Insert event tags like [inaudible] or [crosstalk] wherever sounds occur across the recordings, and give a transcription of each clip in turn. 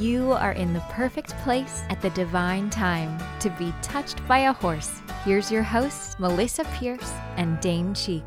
You are in the perfect place at the divine time to be touched by a horse. Here's your hosts, Melisa Pierce and Dane Cheek.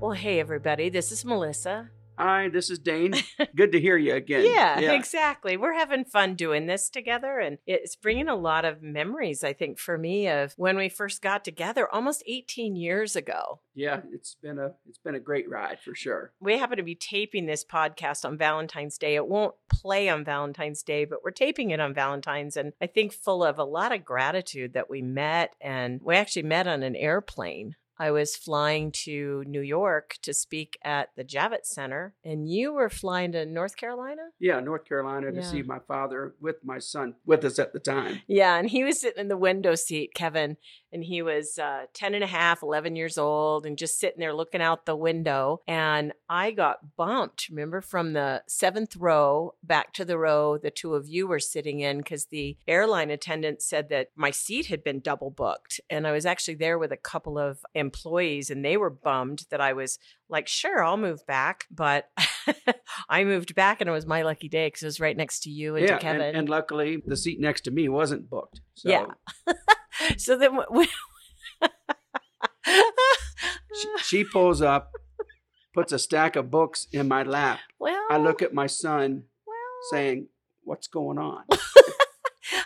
Well, hey, everybody, this is Melisa. Hi, this is Dane. [laughs] Good to hear you again. Yeah, exactly. We're having fun doing this together, and it's bringing a lot of memories, I think, for me of when we first got together almost 18 years ago. Yeah, it's been a it's been a great ride for sure. We happen to be taping this podcast on Valentine's Day. It won't play on Valentine's Day, but we're taping it on Valentine's, and I think full of a lot of gratitude that we met, and we actually met on an airplane. I was flying to New York to speak at the Javits Center, and you were flying to North Carolina? Yeah, North Carolina to Yeah. see my father with my son with us at the time. Yeah, and he was sitting in the window seat, Kevin, and he was uh, 10 and a half, 11 years old, and just sitting there looking out the window. And I got bumped, remember, from the seventh row back to the row the two of you were sitting in because the airline attendant said that my seat had been double booked. And I was actually there with a couple of employees, and they were bummed that I was like, sure, I'll move back. But [laughs] I moved back, and it was my lucky day because it was right next to you and yeah, to Kevin. and, and luckily the seat next to me wasn't booked. So Yeah. [laughs] so then we, she, she pulls up, puts a stack of books in my lap. well, I look at my son well, saying, "What's going on?" [laughs]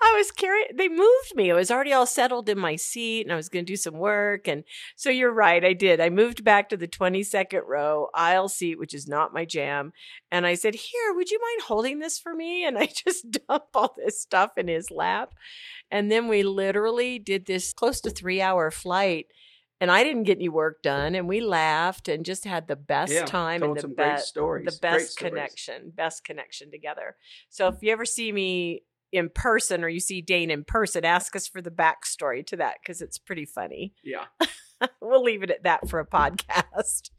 I was carrying. They moved me. I was already all settled in my seat, and I was going to do some work. And so you're right, I did. I moved back to the 22nd row aisle seat, which is not my jam. And I said, "Here, would you mind holding this for me?" And I [laughs] just dump all this stuff in his lap. And then we literally did this close to three hour flight. And I didn't get any work done, and we laughed and just had the best yeah, time and the some great best stories. the great best stories. connection, best connection together. So if you ever see me in person or you see Dane in person, ask us for the backstory to that because it's pretty funny. Yeah, [laughs] we'll leave it at that for a podcast.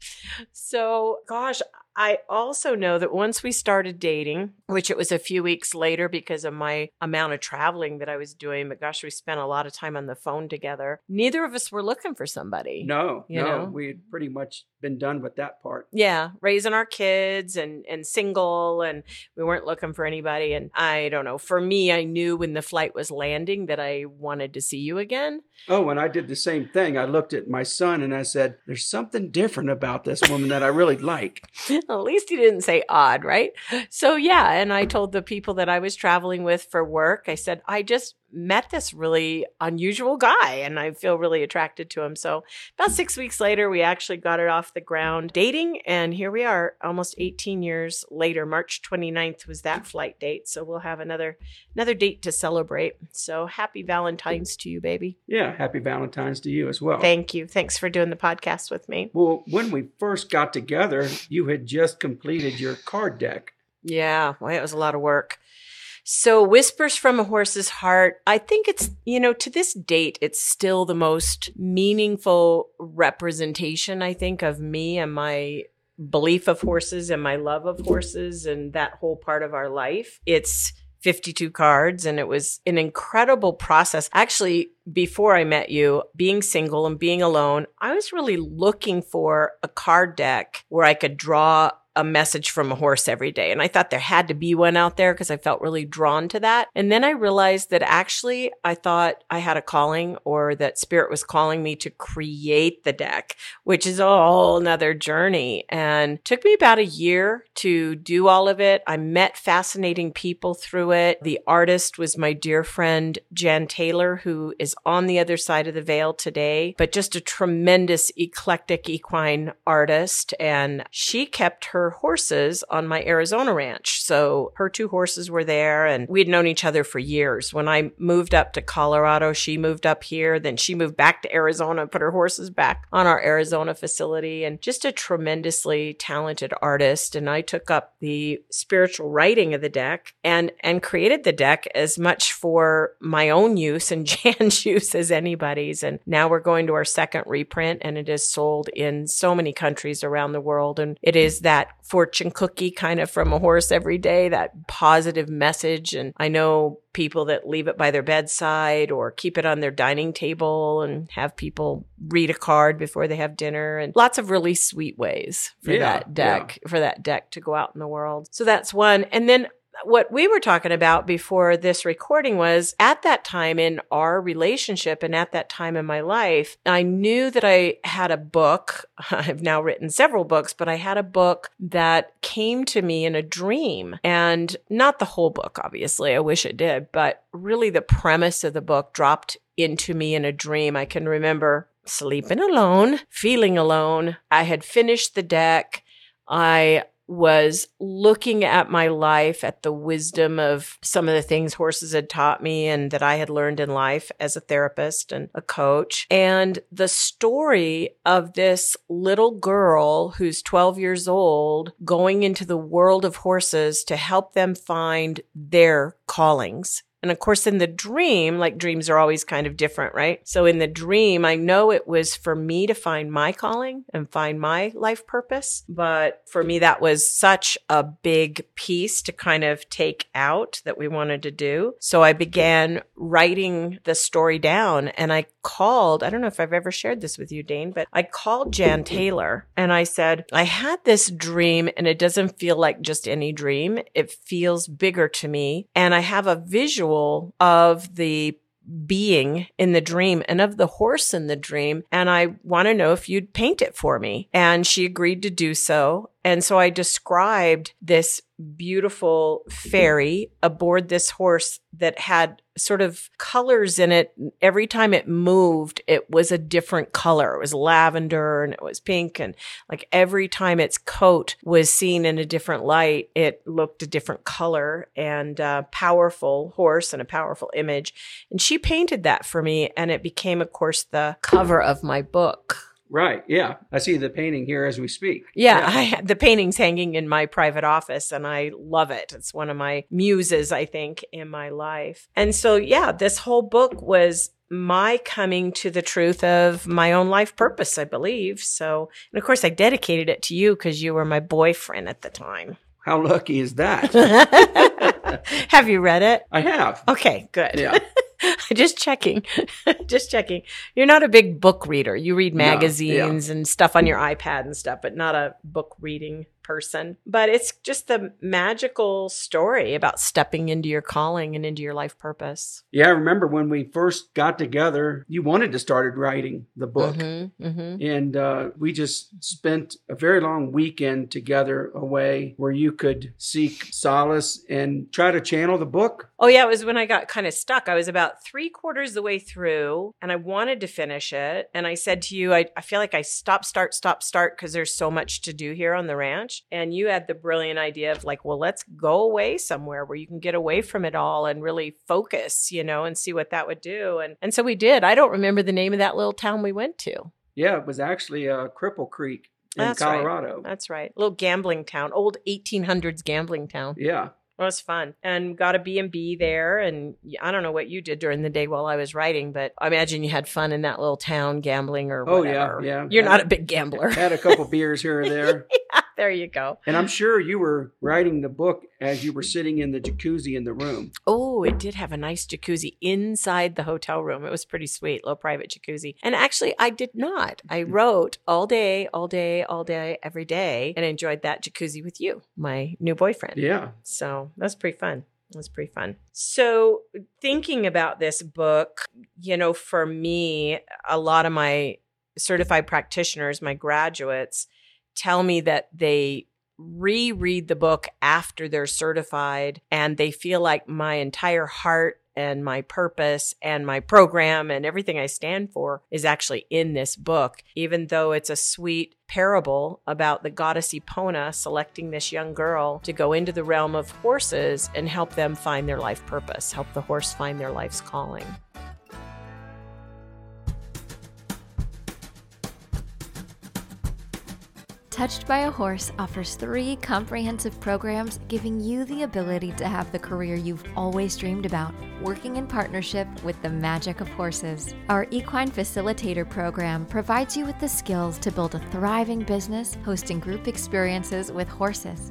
So, gosh, I also know that once we started dating, which it was a few weeks later because of my amount of traveling that I was doing, but gosh, we spent a lot of time on the phone together. Neither of us were looking for somebody. no, You no, know? we had pretty much been done with that part. Yeah, raising our kids and and single and we weren't looking for anybody and I don't know. For me, I knew when the flight was landing that I wanted to see you again. Oh, and I did the same thing. I looked at my son and I said, "There's something different about this woman that I really like." [laughs] [laughs] At least he didn't say odd, right? So yeah, and I told the people that I was traveling with for work, I said, I just met this really unusual guy and I feel really attracted to him. So about six weeks later, we actually got it off the ground dating. And here we are almost 18 years later. March 29th was that flight date. So we'll have another another date to celebrate. So happy Valentine's to you, baby. Yeah, happy Valentine's to you as well. Thank you. Thanks for doing the podcast with me. Well, when we first got together, you had just completed your card deck. Yeah, well, it was a lot of work. So, Whispers from a Horse's Heart, I think it's, you know, to this date, it's still the most meaningful representation, I think, of me and my belief of horses and my love of horses and that whole part of our life. It's 52 cards and it was an incredible process. Actually, before I met you, being single and being alone, I was really looking for a card deck where I could draw a message from a horse every day. And I thought there had to be one out there because I felt really drawn to that. And then I realized that actually I thought I had a calling or that spirit was calling me to create the deck, which is a whole nother journey. And took me about a year to do all of it. I met fascinating people through it. The artist was my dear friend, Jan Taylor, who is on the other side of the veil today, but just a tremendous eclectic equine artist. And she kept her horses on my Arizona ranch. So her two horses were there and we had known each other for years. When I moved up to Colorado, she moved up here. Then she moved back to Arizona put her horses back on our Arizona facility and just a tremendously talented artist. And I took up the spiritual writing of the deck and, and created the deck as much for my own use and [laughs] Jan's use as anybody's. And now we're going to our second reprint and it is sold in so many countries around the world. And it is that fortune cookie kind of from a horse every day, that positive message. And I know people that leave it by their bedside or keep it on their dining table and have people read a card before they have dinner and lots of really sweet ways for Yeah, that deck, for that deck to go out in the world. So that's one. And then what we were talking about before this recording was at that time in our relationship and at that time in my life, I knew that I had a book. [laughs] I've now written several books, but I had a book that came to me in a dream and not the whole book, obviously. I wish it did, but really the premise of the book dropped into me in a dream. I can remember sleeping alone, feeling alone. I had finished the deck. I was looking at my life, at the wisdom of some of the things horses had taught me and that I had learned in life as a therapist and a coach. And the story of this little girl who's 12 years old going into the world of horses to help them find their callings and of course, in the dream, like dreams are always kind of different, right? So in the dream, I know it was for me to find my calling and find my life purpose. But for me, that was such a big piece to kind of take out that we wanted to do. So I began writing the story down and I called, I don't know if I've ever shared this with you, Dane, but I called Jan Taylor and I said, I had this dream and it doesn't feel like just any dream. It feels bigger to me. And I have a visual of the being in the dream and of the horse in the dream. And I want to know if you'd paint it for me. And she agreed to do so. And so I described this beautiful fairy aboard this horse that had sort of colors in it. Every time it moved, it was a different color. It was lavender and it was pink. And like every time its coat was seen in a different light, it looked a different color and a powerful horse and a powerful image. And she painted that for me. And it became, of course, the cover of my book. Right. Yeah. I see the painting here as we speak. Yeah, yeah. I, the painting's hanging in my private office and I love it. It's one of my muses, I think, in my life. And so, yeah, this whole book was my coming to the truth of my own life purpose, I believe. So, and of course, I dedicated it to you because you were my boyfriend at the time. How lucky is that? [laughs] [laughs] have you read it? I have. Okay, good. Yeah. [laughs] just checking. [laughs] just checking. You're not a big book reader. You read magazines no, yeah. and stuff on your iPad and stuff, but not a book reading person. But it's just the magical story about stepping into your calling and into your life purpose. Yeah, I remember when we first got together, you wanted to start writing the book. Mm-hmm, mm-hmm. And uh, we just spent a very long weekend together away where you could seek solace and try to channel the book. Oh, yeah. It was when I got kind of stuck. I was about three quarters of the way through and I wanted to finish it. And I said to you, I, I feel like I stop, start, stop, start because there's so much to do here on the ranch. And you had the brilliant idea of like, well, let's go away somewhere where you can get away from it all and really focus, you know, and see what that would do. And and so we did. I don't remember the name of that little town we went to. Yeah, it was actually uh, Cripple Creek in That's Colorado. Right. That's right. A little gambling town, old 1800s gambling town. Yeah. It was fun and got a B&B there. And I don't know what you did during the day while I was writing, but I imagine you had fun in that little town gambling or whatever. Oh, yeah. Yeah. You're had, not a big gambler. Had a couple beers here or there. [laughs] yeah, there you go. And I'm sure you were writing the book as you were sitting in the jacuzzi in the room. Oh, it did have a nice jacuzzi inside the hotel room. It was pretty sweet, little private jacuzzi. And actually, I did not. I mm-hmm. wrote all day, all day, all day, every day, and enjoyed that jacuzzi with you, my new boyfriend. Yeah. So that was pretty fun. It was pretty fun. So, thinking about this book, you know, for me, a lot of my certified practitioners, my graduates, tell me that they reread the book after they're certified and they feel like my entire heart and my purpose and my program and everything I stand for is actually in this book, even though it's a sweet parable about the goddess Epona selecting this young girl to go into the realm of horses and help them find their life purpose, help the horse find their life's calling. Touched by a Horse offers three comprehensive programs giving you the ability to have the career you've always dreamed about, working in partnership with the magic of horses. Our Equine Facilitator program provides you with the skills to build a thriving business hosting group experiences with horses.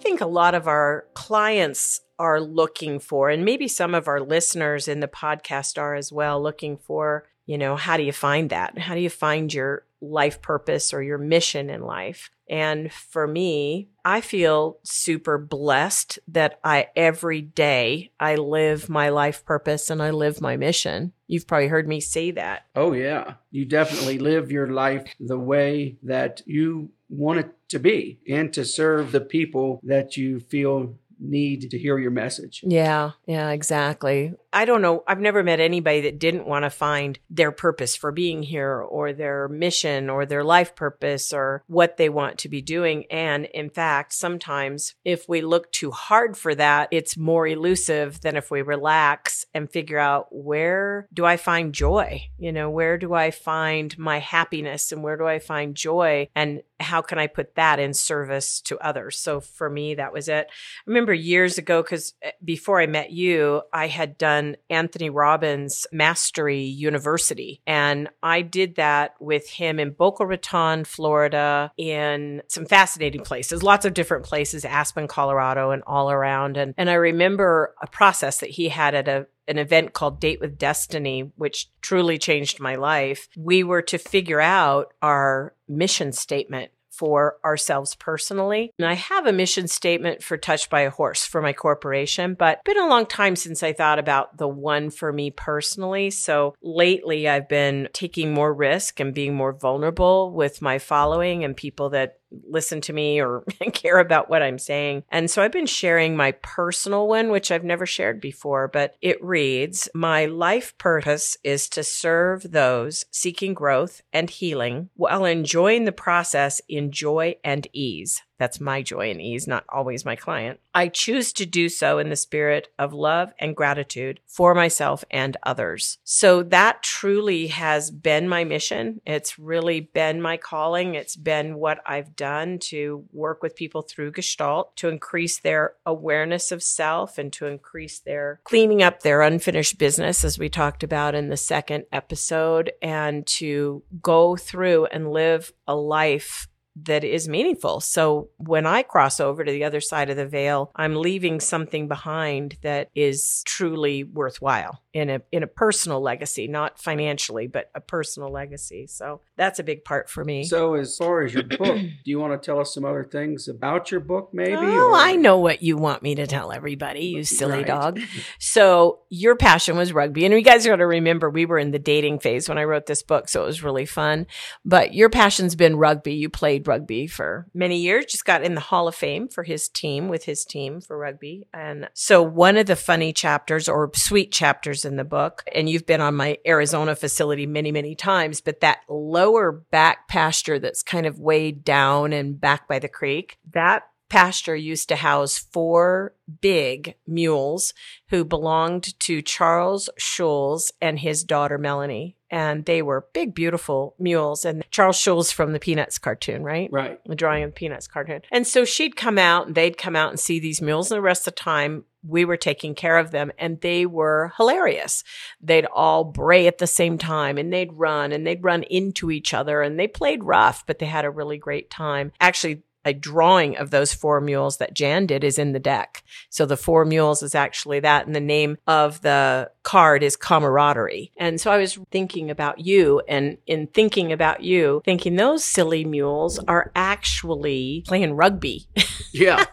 Think a lot of our clients are looking for, and maybe some of our listeners in the podcast are as well, looking for, you know, how do you find that? How do you find your life purpose or your mission in life? And for me, I feel super blessed that I every day I live my life purpose and I live my mission. You've probably heard me say that. Oh, yeah. You definitely live your life the way that you want it to be and to serve the people that you feel need to hear your message. Yeah, yeah, exactly. I don't know. I've never met anybody that didn't want to find their purpose for being here or their mission or their life purpose or what they want to be doing. And in fact, sometimes if we look too hard for that, it's more elusive than if we relax and figure out where do I find joy? You know, where do I find my happiness and where do I find joy? And how can I put that in service to others? So for me, that was it. I remember years ago, because eh, before I met you, I had done Anthony Robbins Mastery University. And I did that with him in Boca Raton, Florida, in some fascinating places, lots of different places, Aspen, Colorado, and all around. And, and I remember a process that he had at a an event called Date with Destiny, which truly changed my life. We were to figure out our mission statement for ourselves personally. And I have a mission statement for Touched by a Horse for my corporation, but been a long time since I thought about the one for me personally. So lately I've been taking more risk and being more vulnerable with my following and people that listen to me or [laughs] care about what I'm saying. And so I've been sharing my personal one, which I've never shared before, but it reads My life purpose is to serve those seeking growth and healing while enjoying the process in joy and ease. That's my joy and ease, not always my client. I choose to do so in the spirit of love and gratitude for myself and others. So that truly has been my mission. It's really been my calling. It's been what I've done to work with people through Gestalt to increase their awareness of self and to increase their cleaning up their unfinished business, as we talked about in the second episode, and to go through and live a life that is meaningful. So when I cross over to the other side of the veil, I'm leaving something behind that is truly worthwhile in a in a personal legacy, not financially, but a personal legacy. So that's a big part for me. So as far as your book, [clears throat] do you want to tell us some other things about your book maybe? Oh, or? I know what you want me to tell everybody, you silly right. dog. [laughs] So your passion was rugby. And you guys got to remember we were in the dating phase when I wrote this book, so it was really fun. But your passion's been rugby. You played rugby for many years, just got in the Hall of Fame for his team with his team for rugby. And so one of the funny chapters or sweet chapters in the book, and you've been on my Arizona facility many, many times, but that lower back pasture that's kind of way down and back by the creek, that pasture used to house four big mules who belonged to Charles Schulz and his daughter Melanie. And they were big, beautiful mules. And Charles Schulz from the Peanuts cartoon, right? Right. The drawing of the Peanuts cartoon. And so she'd come out and they'd come out and see these mules. And the rest of the time, we were taking care of them and they were hilarious. They'd all bray at the same time and they'd run and they'd run into each other and they played rough, but they had a really great time. Actually, a drawing of those four mules that Jan did is in the deck. So the four mules is actually that. And the name of the card is camaraderie. And so I was thinking about you and in thinking about you, thinking those silly mules are actually playing rugby. [laughs] Yeah.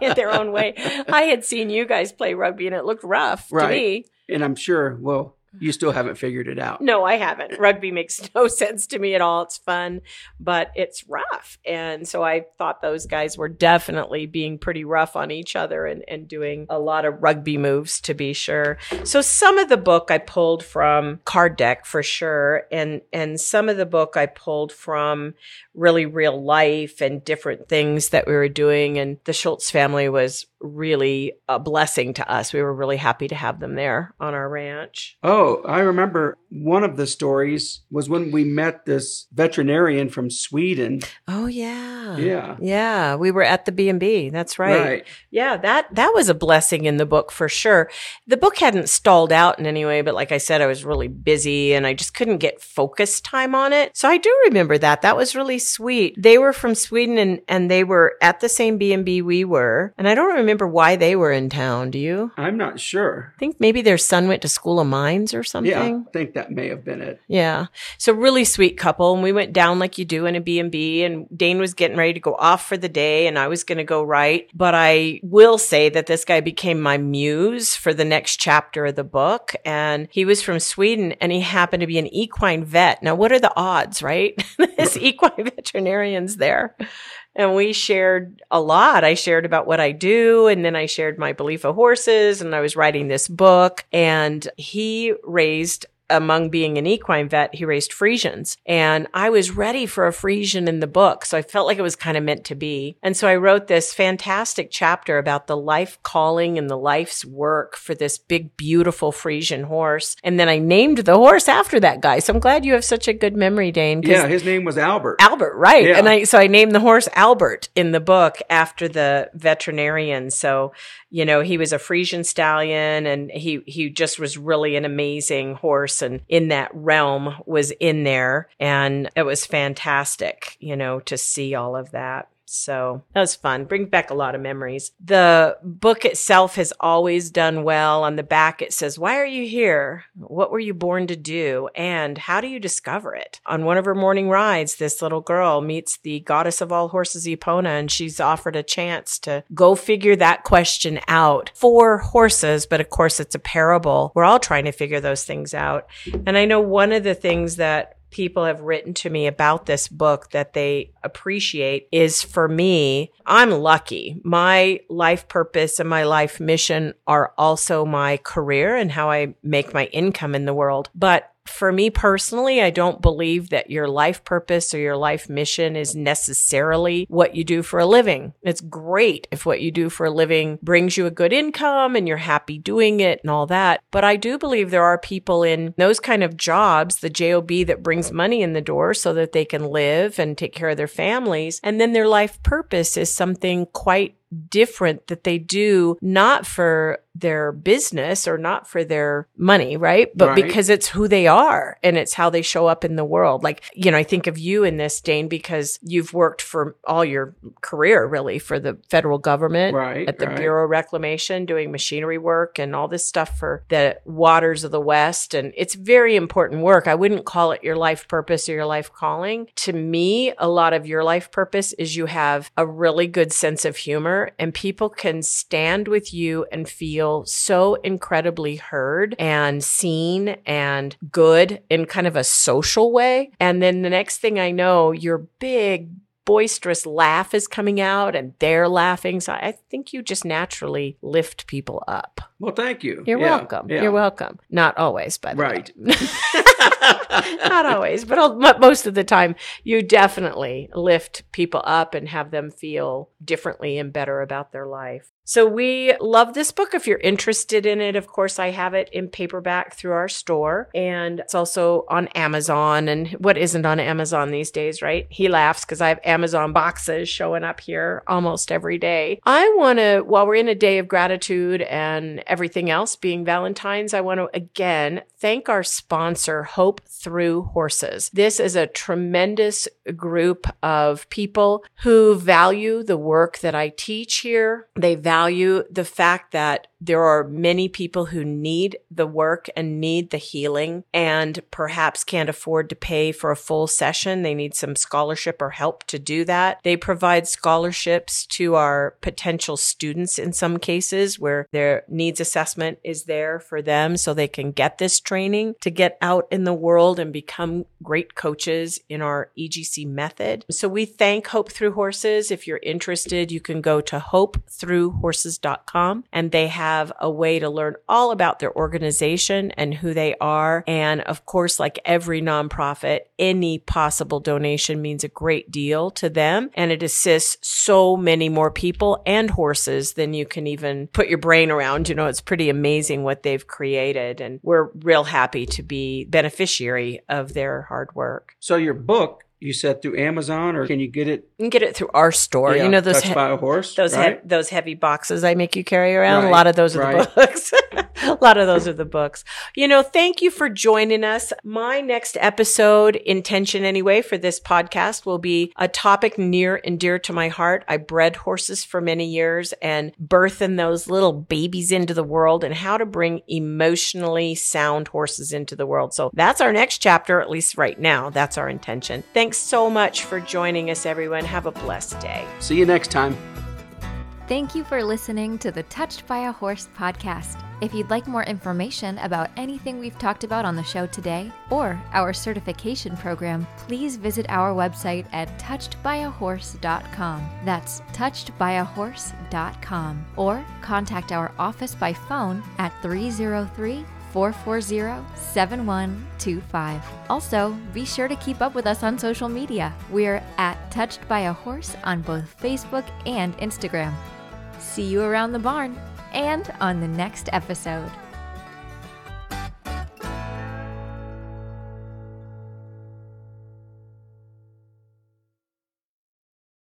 in their own way. I had seen you guys play rugby and it looked rough right. to me. And I'm sure, well, you still haven't figured it out. No, I haven't. Rugby makes [laughs] no sense to me at all. It's fun, but it's rough. And so I thought those guys were definitely being pretty rough on each other and, and doing a lot of rugby moves to be sure. So some of the book I pulled from card deck for sure. And and some of the book I pulled from really real life and different things that we were doing. And the Schulz family was really a blessing to us. We were really happy to have them there on our ranch. Oh, I remember one of the stories was when we met this veterinarian from Sweden. Oh yeah. Yeah. Yeah, we were at the B&B. That's right. Right. Yeah, that that was a blessing in the book for sure. The book hadn't stalled out in any way, but like I said I was really busy and I just couldn't get focus time on it. So I do remember that. That was really sweet. They were from Sweden and and they were at the same B&B we were. And I don't remember why they were in town, do you? I'm not sure. I think maybe their son went to School of Mines or something. Yeah, I think that may have been it. Yeah. So really sweet couple. And we went down like you do in a B&B and Dane was getting ready to go off for the day and I was going to go right. But I will say that this guy became my muse for the next chapter of the book. And he was from Sweden and he happened to be an equine vet. Now, what are the odds, right? [laughs] this [laughs] equine veterinarian's there. And we shared a lot. I shared about what I do, and then I shared my belief of horses, and I was writing this book. And he raised among being an equine vet, he raised Friesians. And I was ready for a Friesian in the book. So I felt like it was kind of meant to be. And so I wrote this fantastic chapter about the life calling and the life's work for this big, beautiful Friesian horse. And then I named the horse after that guy. So I'm glad you have such a good memory, Dane. Yeah, his name was Albert. Albert, right. Yeah. And I so I named the horse Albert in the book after the veterinarian. So, you know, he was a Friesian stallion and he he just was really an amazing horse in that realm was in there and it was fantastic, you know, to see all of that. So that was fun. Bring back a lot of memories. The book itself has always done well. On the back, it says, Why are you here? What were you born to do? And how do you discover it? On one of her morning rides, this little girl meets the goddess of all horses, Epona, and she's offered a chance to go figure that question out for horses. But of course, it's a parable. We're all trying to figure those things out. And I know one of the things that people have written to me about this book that they appreciate is for me, I'm lucky. My life purpose and my life mission are also my career and how I make my income in the world. But for me personally, I don't believe that your life purpose or your life mission is necessarily what you do for a living. It's great if what you do for a living brings you a good income and you're happy doing it and all that. But I do believe there are people in those kind of jobs, the job that brings money in the door so that they can live and take care of their families. And then their life purpose is something quite different that they do not for their business or not for their money, right? But Right. because it's who they are and it's how they show up in the world. Like, you know, I think of you in this, Dane, because you've worked for all your career really for the federal government Right, at the right. Bureau of Reclamation, doing machinery work and all this stuff for the waters of the West. And it's very important work. I wouldn't call it your life purpose or your life calling. To me, a lot of your life purpose is you have a really good sense of humor and people can stand with you and feel so incredibly heard and seen and good in kind of a social way. And then the next thing I know, your big boisterous laugh is coming out and they're laughing. So I think you just naturally lift people up. Well, thank you. You're Yeah, welcome. yeah. You're welcome. Not always, by the Right. [laughs] [laughs] [laughs] Not always, but most of the time, you definitely lift people up and have them feel differently and better about their life. So we love this book. If you're interested in it, of course, I have it in paperback through our store and it's also on Amazon. And what isn't on Amazon these days, right? He laughs because I have Amazon boxes showing up here almost every day. I want to, while we're in a day of gratitude and everything else being Valentine's, I want to again thank our sponsor, Hope Through Horses. This is a tremendous group of people who value the work that I teach here. They value the fact that there are many people who need the work and need the healing and perhaps can't afford to pay for a full session. They need some scholarship or help to do that. They provide scholarships to our potential students in some cases where their needs assessment is there for them so they can get this training to get out in the world and become great coaches in our EGC method. So we thank Hope Through Horses. If you're interested, you can go to hopethroughhorses.com and they have have a way to learn all about their organization and who they are. And of course, like every nonprofit, any possible donation means a great deal to them and it assists so many more people and horses than you can even put your brain around. You know, it's pretty amazing what they've created and we're real happy to be beneficiary of their hard work. So your book you said through Amazon, or can you get it? You can get it through our store. Yeah, you know those touched by a horse, those right? he- those heavy boxes I make you carry around. Right, A lot of those are right. the books. [laughs] [laughs] a lot of those are the books. You know, thank you for joining us. My next episode, intention anyway, for this podcast will be a topic near and dear to my heart. I bred horses for many years and birthing those little babies into the world and how to bring emotionally sound horses into the world. So that's our next chapter, at least right now. That's our intention. Thanks so much for joining us, everyone. Have a blessed day. See you next time. Thank you for listening to the Touched by a Horse podcast. If you'd like more information about anything we've talked about on the show today or our certification program, please visit our website at touchedbyahorse.com. That's touchedbyahorse.com. Or contact our office by phone at 303 440 7125. Also, be sure to keep up with us on social media. We're at Touched by a Horse on both Facebook and Instagram. See you around the barn and on the next episode.